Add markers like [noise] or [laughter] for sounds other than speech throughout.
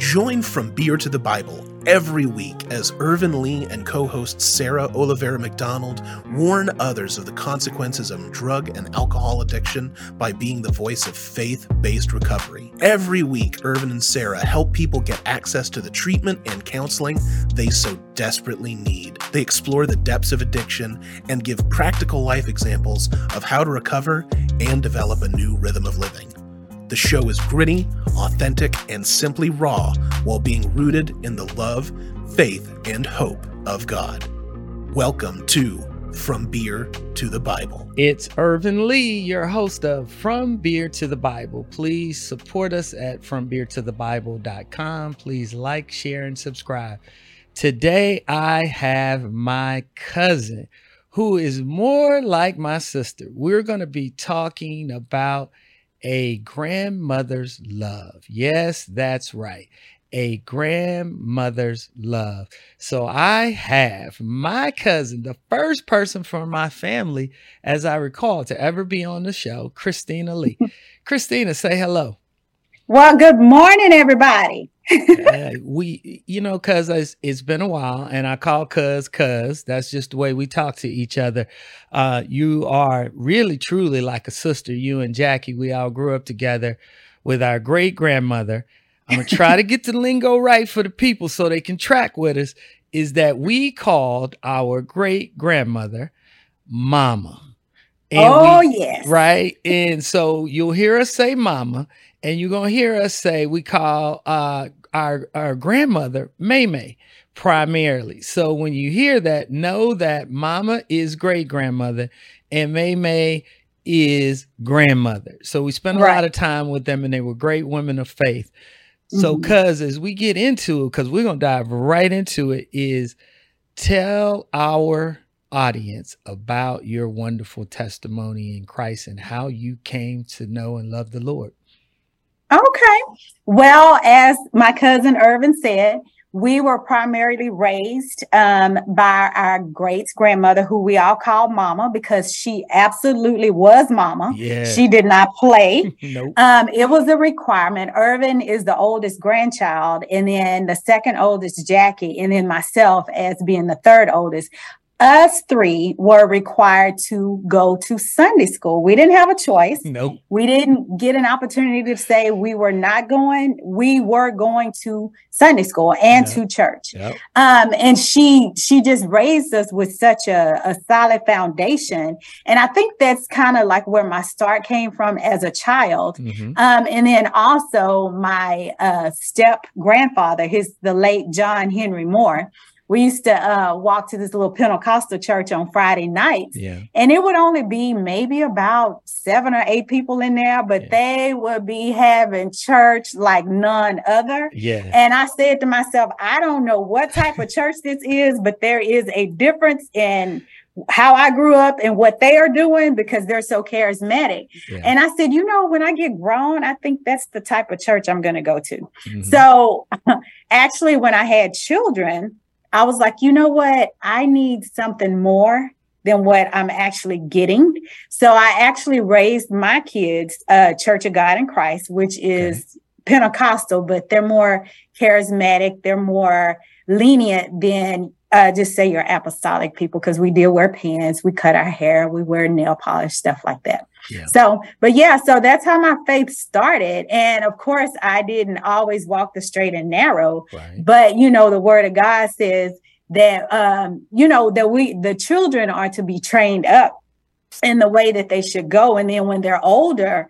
Join From Beer to the Bible every week as Ervin Lee and co host Sarah Olivera McDonald warn others of the consequences of drug and alcohol addiction by being the voice of faith based recovery. Every week, Ervin and Sarah help people get access to the treatment and counseling they so desperately need. They explore the depths of addiction and give practical life examples of how to recover and develop a new rhythm of living. The show is gritty, authentic, and simply raw while being rooted in the love, faith, and hope of God. Welcome to From Beer to the Bible. It's Ervin Lee, your host of From Beer to the Bible. Please support us at FromBeerToTheBible.com. Please like, share, and subscribe. Today I have my cousin who is more like my sister. We're going to be talking about a grandmother's love. Yes, that's right. A grandmother's love. So I have my cousin, the first person from my family, as I recall, to ever be on the show, Christina Lee. [laughs] Christina, say hello. Well, good morning, everybody. Uh, we, you know, cuz it's, it's been a while, and I call cuz cuz. That's just the way we talk to each other. Uh, you are really, truly like a sister. You and Jackie, we all grew up together with our great grandmother. I'm gonna try to get the lingo right for the people so they can track with us. Is that we called our great grandmother Mama? And oh we, yes, right. And so you'll hear us say Mama, and you're gonna hear us say we call uh, our our grandmother May May primarily. So when you hear that, know that Mama is great grandmother and May May is grandmother. So we spent a right. lot of time with them, and they were great women of faith. So, mm-hmm. cuz as we get into it, because we're gonna dive right into it, is tell our audience about your wonderful testimony in Christ and how you came to know and love the Lord. Okay. Well, as my cousin Ervin said, we were primarily raised um, by our great grandmother, who we all call Mama, because she absolutely was Mama. Yeah. She did not play. [laughs] nope. um, it was a requirement. Ervin is the oldest grandchild, and then the second oldest, Jackie, and then myself as being the third oldest us three were required to go to Sunday school. We didn't have a choice. Nope. We didn't get an opportunity to say we were not going. We were going to Sunday school and yep. to church. Yep. Um, and she she just raised us with such a, a solid foundation. And I think that's kind of like where my start came from as a child. Mm-hmm. Um, and then also my uh, step grandfather, his the late John Henry Moore we used to uh, walk to this little Pentecostal church on Friday nights. Yeah. And it would only be maybe about seven or eight people in there, but yeah. they would be having church like none other. Yeah. And I said to myself, I don't know what type of church this is, but there is a difference in how I grew up and what they are doing because they're so charismatic. Yeah. And I said, you know, when I get grown, I think that's the type of church I'm going to go to. Mm-hmm. So [laughs] actually, when I had children, I was like, you know what? I need something more than what I'm actually getting. So I actually raised my kids uh, Church of God in Christ, which is okay. Pentecostal, but they're more charismatic, they're more lenient than uh, just say you're apostolic people because we do wear pants, we cut our hair, we wear nail polish, stuff like that. Yeah. So, but yeah, so that's how my faith started. And of course, I didn't always walk the straight and narrow, right. but you know, the word of God says that, um, you know, that we, the children are to be trained up in the way that they should go. And then when they're older,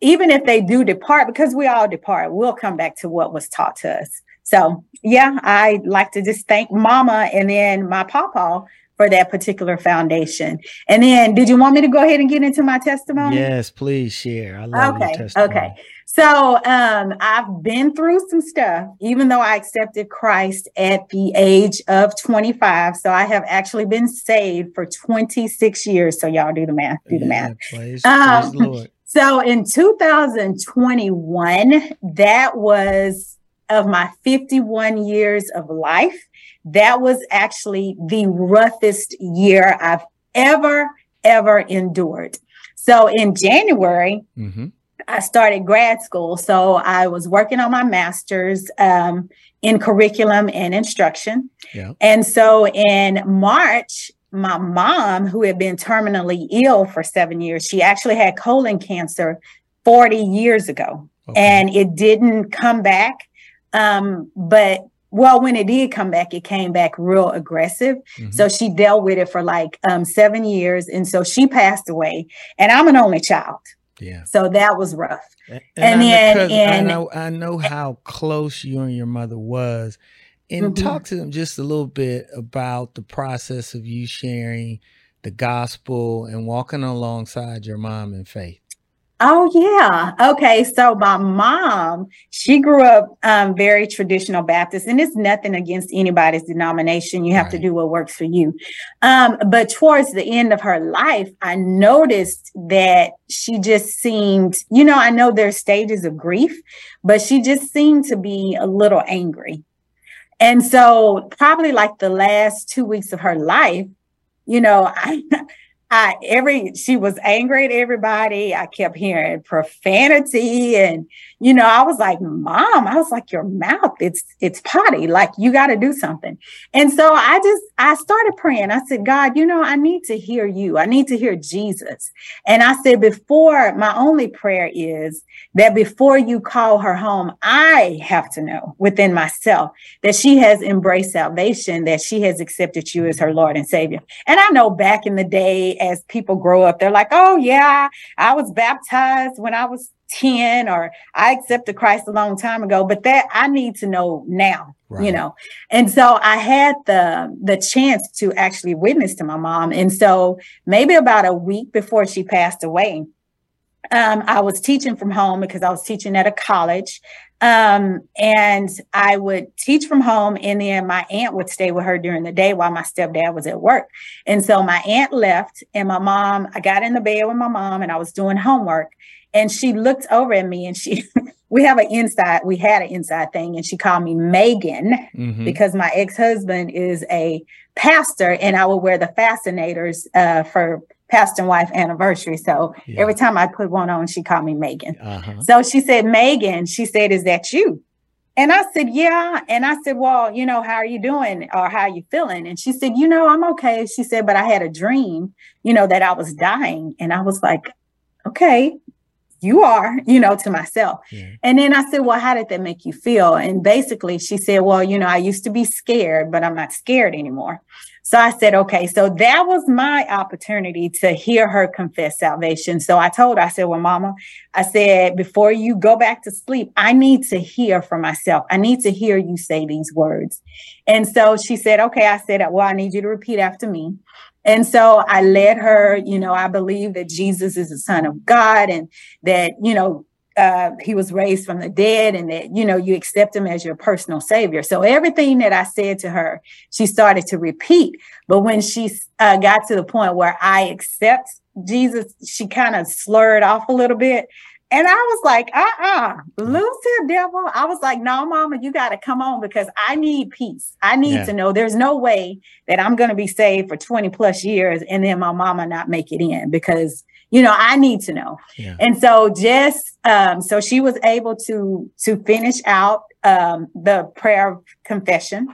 even if they do depart, because we all depart, we'll come back to what was taught to us. So yeah, I like to just thank mama and then my papa for that particular foundation. And then did you want me to go ahead and get into my testimony? Yes, please share. I love your testimony. okay, Okay. So um, I've been through some stuff, even though I accepted Christ at the age of 25. So I have actually been saved for 26 years. So y'all do the math. Do the yeah, math. Praise, um, praise so in 2021, that was of my 51 years of life, that was actually the roughest year I've ever, ever endured. So in January, mm-hmm. I started grad school. So I was working on my master's um, in curriculum and instruction. Yeah. And so in March, my mom, who had been terminally ill for seven years, she actually had colon cancer 40 years ago. Okay. And it didn't come back. Um, but well, when it did come back, it came back real aggressive. Mm-hmm. So she dealt with it for like um, seven years. And so she passed away. And I'm an only child. Yeah. So that was rough. And, and then and, I, know, I know how close you and your mother was. And mm-hmm. talk to them just a little bit about the process of you sharing the gospel and walking alongside your mom in faith. Oh yeah. Okay. So my mom, she grew up um, very traditional Baptist, and it's nothing against anybody's denomination. You have right. to do what works for you. Um, but towards the end of her life, I noticed that she just seemed, you know, I know there's stages of grief, but she just seemed to be a little angry. And so probably like the last two weeks of her life, you know, [laughs] I I every she was angry at everybody. I kept hearing profanity and you know, I was like, "Mom, I was like your mouth it's it's potty. Like you got to do something." And so I just I started praying. I said, "God, you know, I need to hear you. I need to hear Jesus." And I said before my only prayer is that before you call her home, I have to know within myself that she has embraced salvation, that she has accepted you as her Lord and Savior. And I know back in the day as people grow up, they're like, oh, yeah, I was baptized when I was 10 or I accepted Christ a long time ago, but that I need to know now. Right. You know, and so I had the the chance to actually witness to my mom, and so maybe about a week before she passed away, um, I was teaching from home because I was teaching at a college. Um, and I would teach from home, and then my aunt would stay with her during the day while my stepdad was at work. And so my aunt left, and my mom, I got in the bed with my mom, and I was doing homework. And she looked over at me and she, [laughs] we have an inside, we had an inside thing, and she called me Megan mm-hmm. because my ex husband is a pastor, and I would wear the fascinators uh, for pastor and wife anniversary. So yeah. every time I put one on, she called me Megan. Uh-huh. So she said, Megan, she said, Is that you? And I said, Yeah. And I said, Well, you know, how are you doing or how are you feeling? And she said, You know, I'm okay. She said, But I had a dream, you know, that I was dying. And I was like, Okay, you are, you know, to myself. Yeah. And then I said, Well, how did that make you feel? And basically, she said, Well, you know, I used to be scared, but I'm not scared anymore. So I said, okay, so that was my opportunity to hear her confess salvation. So I told her, I said, well, mama, I said, before you go back to sleep, I need to hear for myself. I need to hear you say these words. And so she said, okay, I said, well, I need you to repeat after me. And so I led her, you know, I believe that Jesus is the son of God and that, you know, uh, he was raised from the dead and that you know you accept him as your personal savior. So everything that i said to her she started to repeat. But when she uh, got to the point where i accept jesus she kind of slurred off a little bit and I was like, uh-uh, here, devil. I was like, no, mama, you got to come on because I need peace. I need yeah. to know there's no way that I'm going to be saved for 20 plus years and then my mama not make it in because you know i need to know yeah. and so just um, so she was able to to finish out um, the prayer of confession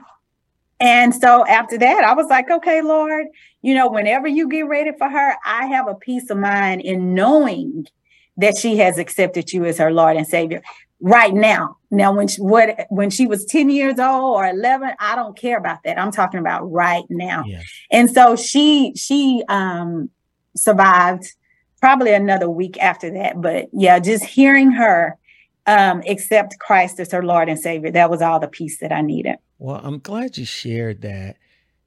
and so after that i was like okay lord you know whenever you get ready for her i have a peace of mind in knowing that she has accepted you as her lord and savior right now now when she, what when she was 10 years old or 11 i don't care about that i'm talking about right now yeah. and so she she um survived probably another week after that. But yeah, just hearing her um, accept Christ as her Lord and Savior, that was all the peace that I needed. Well, I'm glad you shared that.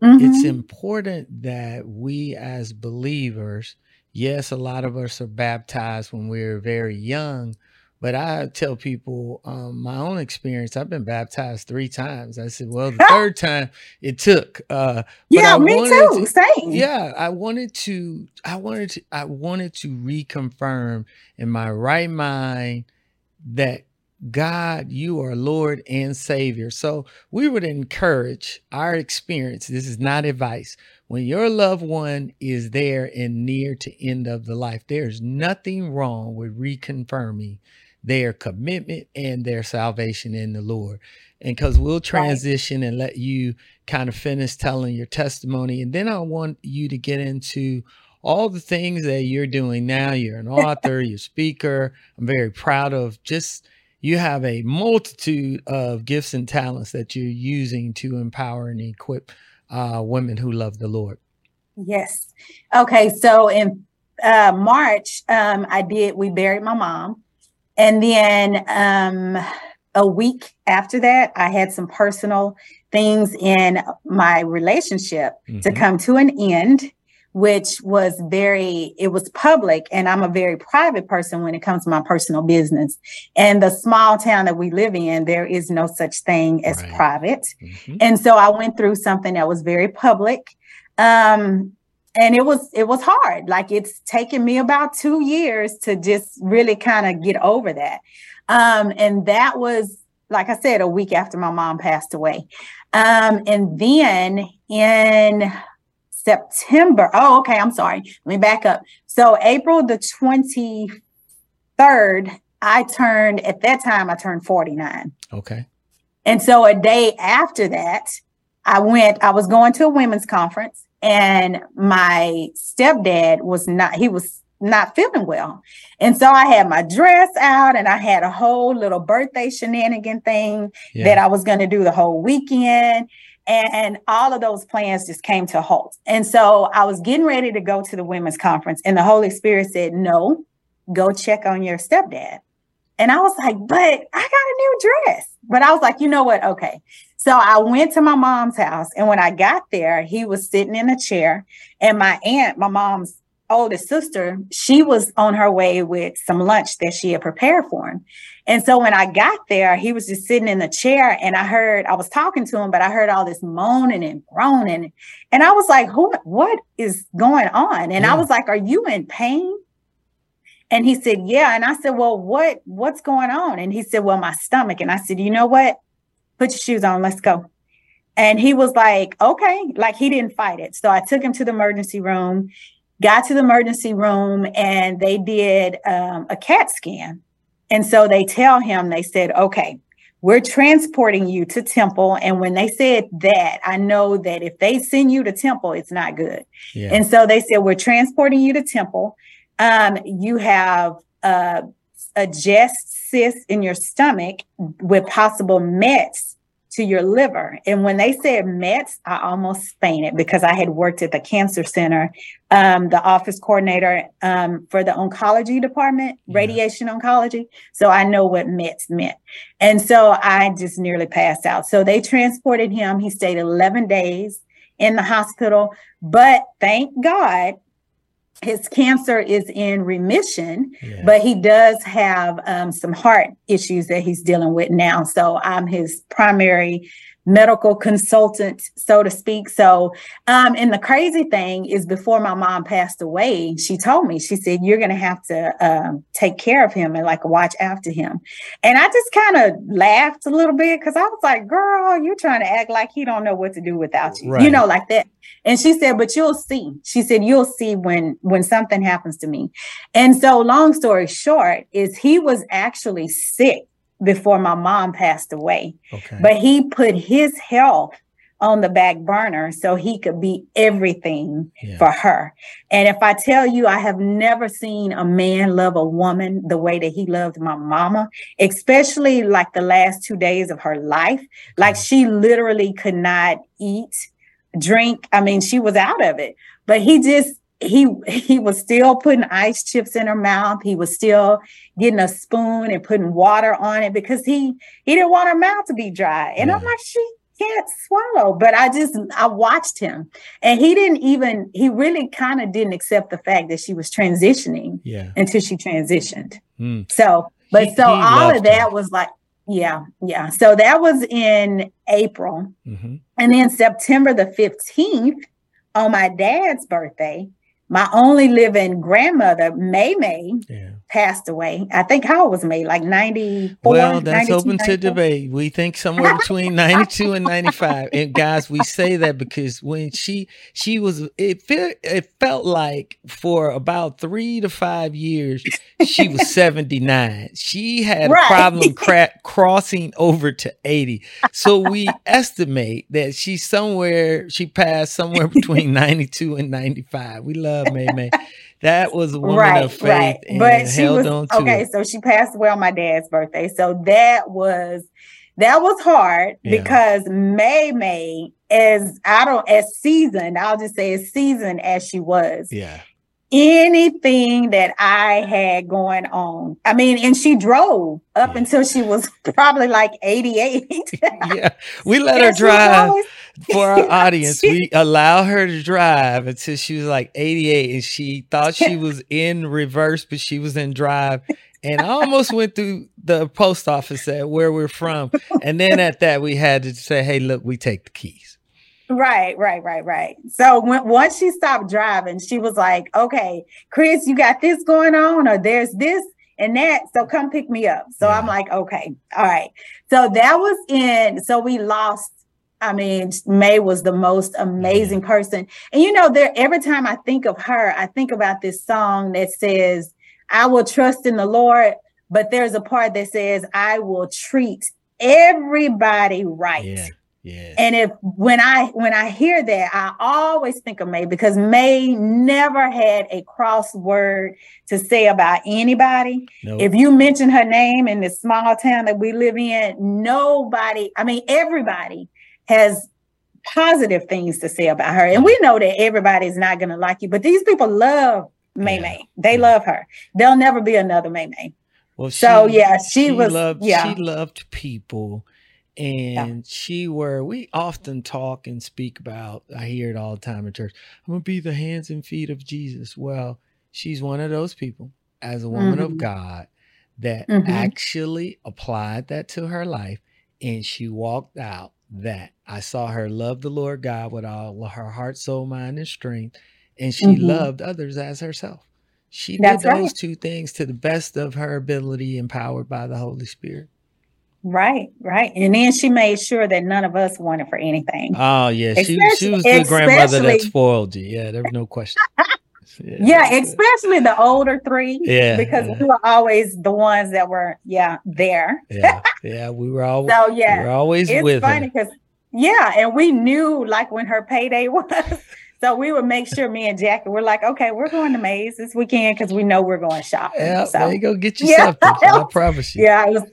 Mm-hmm. It's important that we as believers, yes, a lot of us are baptized when we're very young, but I tell people um, my own experience. I've been baptized three times. I said, well, the [laughs] third time it took. Uh, yeah, me too. To, Same. Yeah, I wanted to. I wanted to. I wanted to reconfirm in my right mind that God, you are Lord and Savior. So we would encourage our experience. This is not advice. when your loved one is there and near to end of the life, there's nothing wrong with reconfirming their commitment and their salvation in the Lord. And because we'll transition and let you kind of finish telling your testimony. And then I want you to get into all the things that you're doing now. You're an author, you're a speaker. I'm very proud of just you have a multitude of gifts and talents that you're using to empower and equip uh, women who love the Lord? Yes. Okay. So in uh, March, um, I did, we buried my mom. And then um, a week after that, I had some personal things in my relationship mm-hmm. to come to an end which was very it was public and i'm a very private person when it comes to my personal business. And the small town that we live in there is no such thing as right. private. Mm-hmm. and so i went through something that was very public um, and it was it was hard. Like it's taken me about two years to just really kind of get over that. Um, and that was like i said a week after my mom passed away. Um, and then in September. Oh, okay. I'm sorry. Let me back up. So April the 23rd, I turned, at that time, I turned 49. Okay. And so a day after that, I went, I was going to a women's conference and my stepdad was not, he was not feeling well. And so I had my dress out and I had a whole little birthday shenanigan thing yeah. that I was going to do the whole weekend. And all of those plans just came to halt. And so I was getting ready to go to the women's conference, and the Holy Spirit said, No, go check on your stepdad. And I was like, But I got a new dress. But I was like, You know what? Okay. So I went to my mom's house, and when I got there, he was sitting in a chair, and my aunt, my mom's oldest sister, she was on her way with some lunch that she had prepared for him. And so when I got there, he was just sitting in the chair and I heard, I was talking to him, but I heard all this moaning and groaning. And I was like, who, what is going on? And yeah. I was like, are you in pain? And he said, yeah. And I said, well, what, what's going on? And he said, well, my stomach. And I said, you know what? Put your shoes on. Let's go. And he was like, okay, like he didn't fight it. So I took him to the emergency room got to the emergency room and they did um, a CAT scan. And so they tell him, they said, okay, we're transporting you to Temple. And when they said that, I know that if they send you to Temple, it's not good. Yeah. And so they said, we're transporting you to Temple. Um, you have uh, a just cyst in your stomach with possible Mets to your liver. And when they said Mets, I almost fainted because I had worked at the cancer center, um, the office coordinator um, for the oncology department, yeah. radiation oncology. So I know what Mets meant. And so I just nearly passed out. So they transported him. He stayed 11 days in the hospital. But thank God his cancer is in remission, yeah. but he does have um, some heart issues that he's dealing with now. So I'm his primary medical consultant, so to speak. So, um, and the crazy thing is, before my mom passed away, she told me, she said, You're going to have to um, take care of him and like watch after him. And I just kind of laughed a little bit because I was like, Girl, you're trying to act like he don't know what to do without you, right. you know, like that. And she said, But you'll see. She said, You'll see when when something happens to me. And so, long story short, is he was actually sick before my mom passed away. Okay. But he put his health on the back burner so he could be everything yeah. for her. And if I tell you, I have never seen a man love a woman the way that he loved my mama, especially like the last two days of her life. Like mm. she literally could not eat, drink. I mean, she was out of it, but he just, he he was still putting ice chips in her mouth. He was still getting a spoon and putting water on it because he he didn't want her mouth to be dry. And yeah. I'm like, she can't swallow. But I just I watched him, and he didn't even he really kind of didn't accept the fact that she was transitioning yeah. until she transitioned. Mm. So, but he, so he all of that was like. Yeah, yeah. So that was in April. Mm-hmm. And then September the 15th, on my dad's birthday, my only living grandmother, May May, yeah. Passed away. I think how was May? Like 94. Well, that's open to debate. We think somewhere between [laughs] 92 and 95. And guys, we say that because when she she was it felt it felt like for about 3 to 5 years she was [laughs] 79. She had right. a problem [laughs] cra- crossing over to 80. So we estimate that she's somewhere she passed somewhere between 92 and 95. We love May May. That was a woman right, of faith. Right. but she was okay. It. So she passed away on my dad's birthday. So that was that was hard yeah. because May May as I don't as seasoned, I'll just say as seasoned as she was. Yeah. Anything that I had going on. I mean, and she drove up until she was [laughs] probably like 88. [laughs] yeah. [laughs] We let her drive for our audience, we allow her to drive until she was like 88 and she thought she was in reverse, but she was in drive. And I almost went through the post office at where we're from. And then at that, we had to say, hey, look, we take the keys. Right, right, right, right. So when once she stopped driving, she was like, okay, Chris, you got this going on, or there's this and that. So come pick me up. So. I'm like, okay, all right. So that was in, so we lost I mean, May was the most mm-hmm. amazing person. And you know, there every time I think of her, I think about this song that says, I will trust in the Lord, but there's a part that says, I will treat everybody right. Yeah. And if when I when I hear that, I always think of May because May never had a crossword to say about anybody. Nope. If you mention her name in this small town that we live in, nobody, I mean everybody has positive things to say about her. And we know that everybody's not going to like you, but these people love May yeah. May. They yeah. love her. There'll never be another May May. Well, so she, yeah, she, she was. Loved, yeah, she loved people, and yeah. she were. We often talk and speak about. I hear it all the time in church. I'm gonna be the hands and feet of Jesus. Well, she's one of those people as a woman mm-hmm. of God that mm-hmm. actually applied that to her life, and she walked out that. I saw her love the Lord God with all her heart, soul, mind, and strength, and she mm-hmm. loved others as herself. She That's did those right. two things to the best of her ability, empowered by the Holy Spirit. Right, right. And then she made sure that none of us wanted for anything. Oh, yeah. She, she was the grandmother that spoiled you. Yeah, there was no question. [laughs] Yeah, yeah especially the older three. Yeah. Because yeah. we were always the ones that were, yeah, there. yeah. [laughs] Yeah. We were always so yeah. We were always it's with funny because yeah, and we knew like when her payday [laughs] was. So we would make sure me and Jackie were like, okay, we're going to Maze this weekend because we know we're going shopping. Yeah, so, there you go. Get you yeah. something. I promise you. Yeah, it was,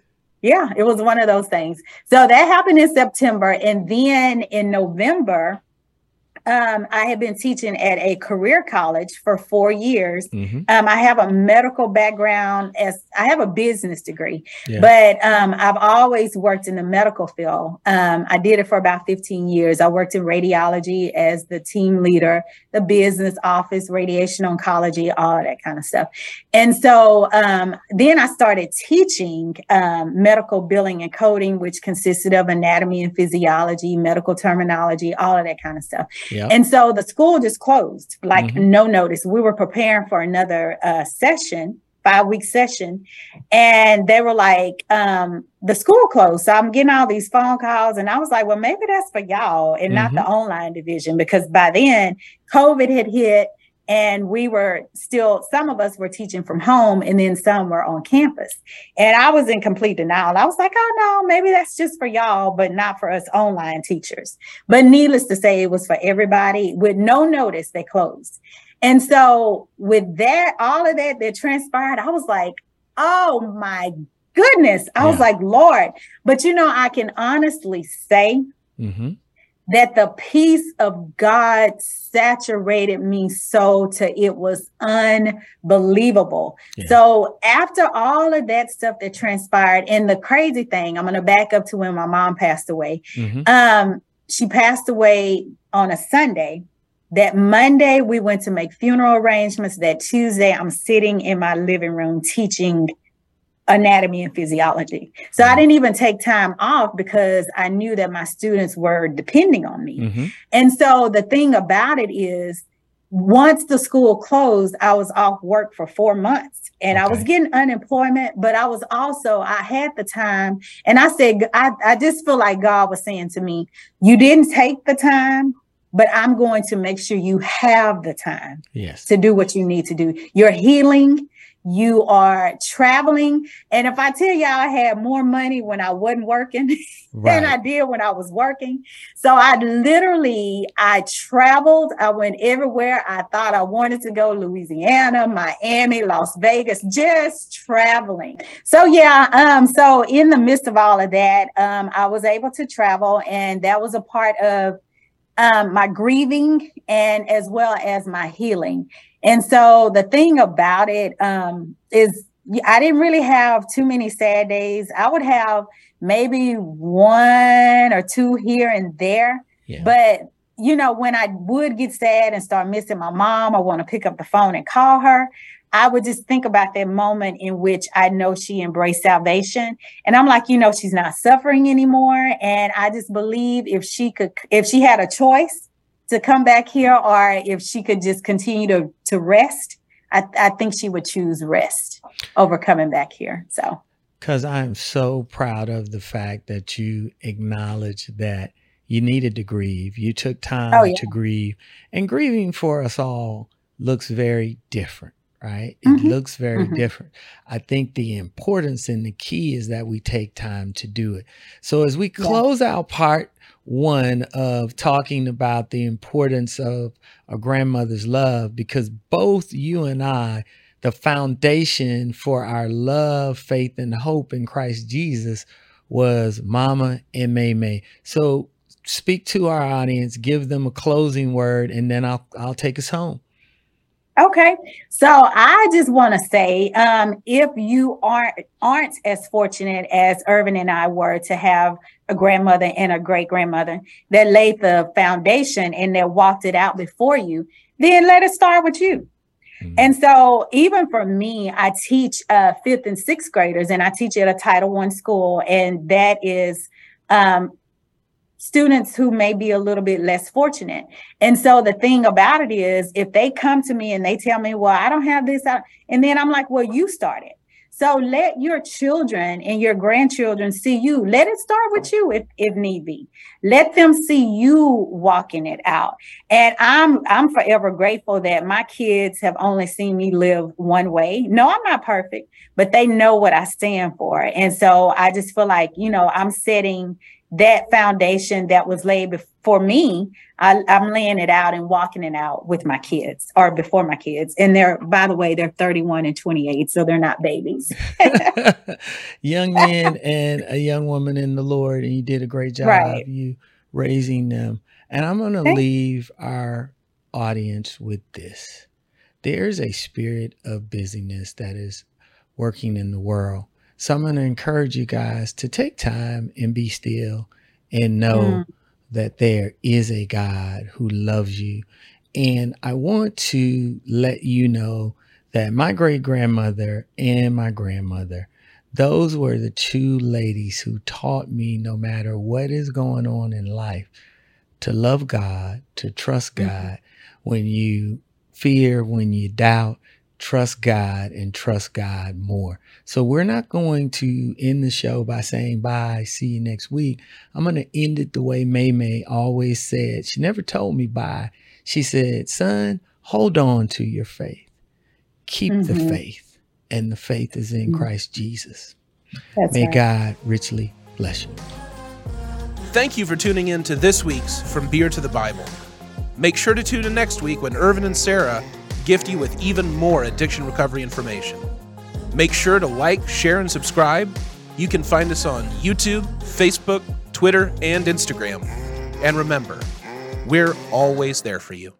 yeah, it was one of those things. So that happened in September. And then in November, um, I have been teaching at a career college for four years. Mm-hmm. Um, I have a medical background as I have a business degree, yeah. but um, I've always worked in the medical field. Um, I did it for about 15 years. I worked in radiology as the team leader, the business office, radiation oncology, all that kind of stuff. And so um, then I started teaching um, medical billing and coding, which consisted of anatomy and physiology, medical terminology, all of that kind of stuff. Yep. And so the school just closed, like mm-hmm. no notice. We were preparing for another uh, session, five week session, and they were like, um, the school closed. So I'm getting all these phone calls, and I was like, well, maybe that's for y'all and mm-hmm. not the mm-hmm. online division because by then COVID had hit and we were still some of us were teaching from home and then some were on campus. And i was in complete denial. I was like oh no maybe that's just for y'all but not for us online teachers. But needless to say it was for everybody with no notice they closed. And so with that all of that that transpired i was like oh my goodness. I yeah. was like lord. But you know i can honestly say mm-hmm that the peace of God saturated me so to it was unbelievable. Yeah. So after all of that stuff that transpired, and the crazy thing, I'm gonna back up to when my mom passed away. Mm-hmm. Um, she passed away on a Sunday. That Monday we went to make funeral arrangements. That Tuesday I'm sitting in my living room teaching anatomy and physiology. So I didn't even take time off because I knew that my students were depending on me. Mm-hmm. And so the thing about it is, once the school closed, I was off work for four months and okay. I was getting unemployment, but I was also, I had the time. And I said, I, I just feel like God was saying to me, You didn't take the time, but I'm going to make sure you have the time yes. to do what you need to do. You're healing, you are traveling. And if I tell y'all I had more money when I wasn't working right. [laughs] than I did when I was working. So I literally I traveled. I went everywhere I thought I wanted to go, Louisiana, Miami, Las Vegas, just traveling. So yeah, um, so in the midst of all of that, um, I was able to travel, and that was a part of um, my grieving and as well as my healing. And so the thing about it um, is, I didn't really have too many sad days. I would have maybe one or two here and there. Yeah. But, you know, when I would get sad and start missing my mom, I want to pick up the phone and call her. I would just think about that moment in which I know she embraced salvation. And I'm like, you know, she's not suffering anymore. And I just believe if she could, if she had a choice, to come back here or if she could just continue to to rest i, I think she would choose rest over coming back here so because i'm so proud of the fact that you acknowledge that you needed to grieve you took oh, time oh, yeah. to grieve and grieving for us all looks very different right? It mm-hmm. looks very mm-hmm. different. I think the importance and the key is that we take time to do it. So as we close yeah. out part one of talking about the importance of a grandmother's love because both you and I, the foundation for our love, faith, and hope in Christ Jesus was Mama and May May. So speak to our audience, give them a closing word, and then I'll I'll take us home. Okay, so I just want to say, um, if you aren't aren't as fortunate as Ervin and I were to have a grandmother and a great grandmother that laid the foundation and that walked it out before you, then let it start with you. Mm-hmm. And so, even for me, I teach uh, fifth and sixth graders, and I teach at a Title One school, and that is um, students who may be a little bit less fortunate. And so the thing about it is, if they come to me and they tell me, well, I don't have this, and then I'm like, well, you started. So let your children and your grandchildren see you. Let it start with you if, if need be. Let them see you walking it out. And I'm I'm forever grateful that my kids have only seen me live one way. No, I'm not perfect, but they know what I stand for. And so I just feel like, you know, I'm setting that foundation that was laid before me, I, am laying it out and walking it out with my kids or before my kids. And they're, by the way, they're 31 and 28, so they're not babies. [laughs] young man and a young woman in the Lord, and you did a great job right. you raising them. And I'm going to leave our audience with this. There's a spirit of busyness that is working in the world so I'm going to encourage you guys to take time and be still and know mm. that there is a God who loves you. And I want to let you know that my great grandmother and my grandmother, those were the two ladies who taught me no matter what is going on in life to love God, to trust mm-hmm. God mm-hmm. when you fear, when you doubt, trust God and trust God more. So we're not going to end the show by saying bye, see you next week. I'm going to end it the way May May always said. She never told me bye. She said, son, hold on to your faith. Keep mm-hmm. the faith. And the faith is in mm-hmm. Christ Jesus. That's May right. God richly bless you. Thank you for tuning in to this week's From Beer to the Bible. Make sure to tune in next week when Ervin and Sarah gift you with even more addiction recovery information. Make sure to like, share, and subscribe. You can find us on YouTube, Facebook, Twitter, and Instagram. And remember, we're always there for you.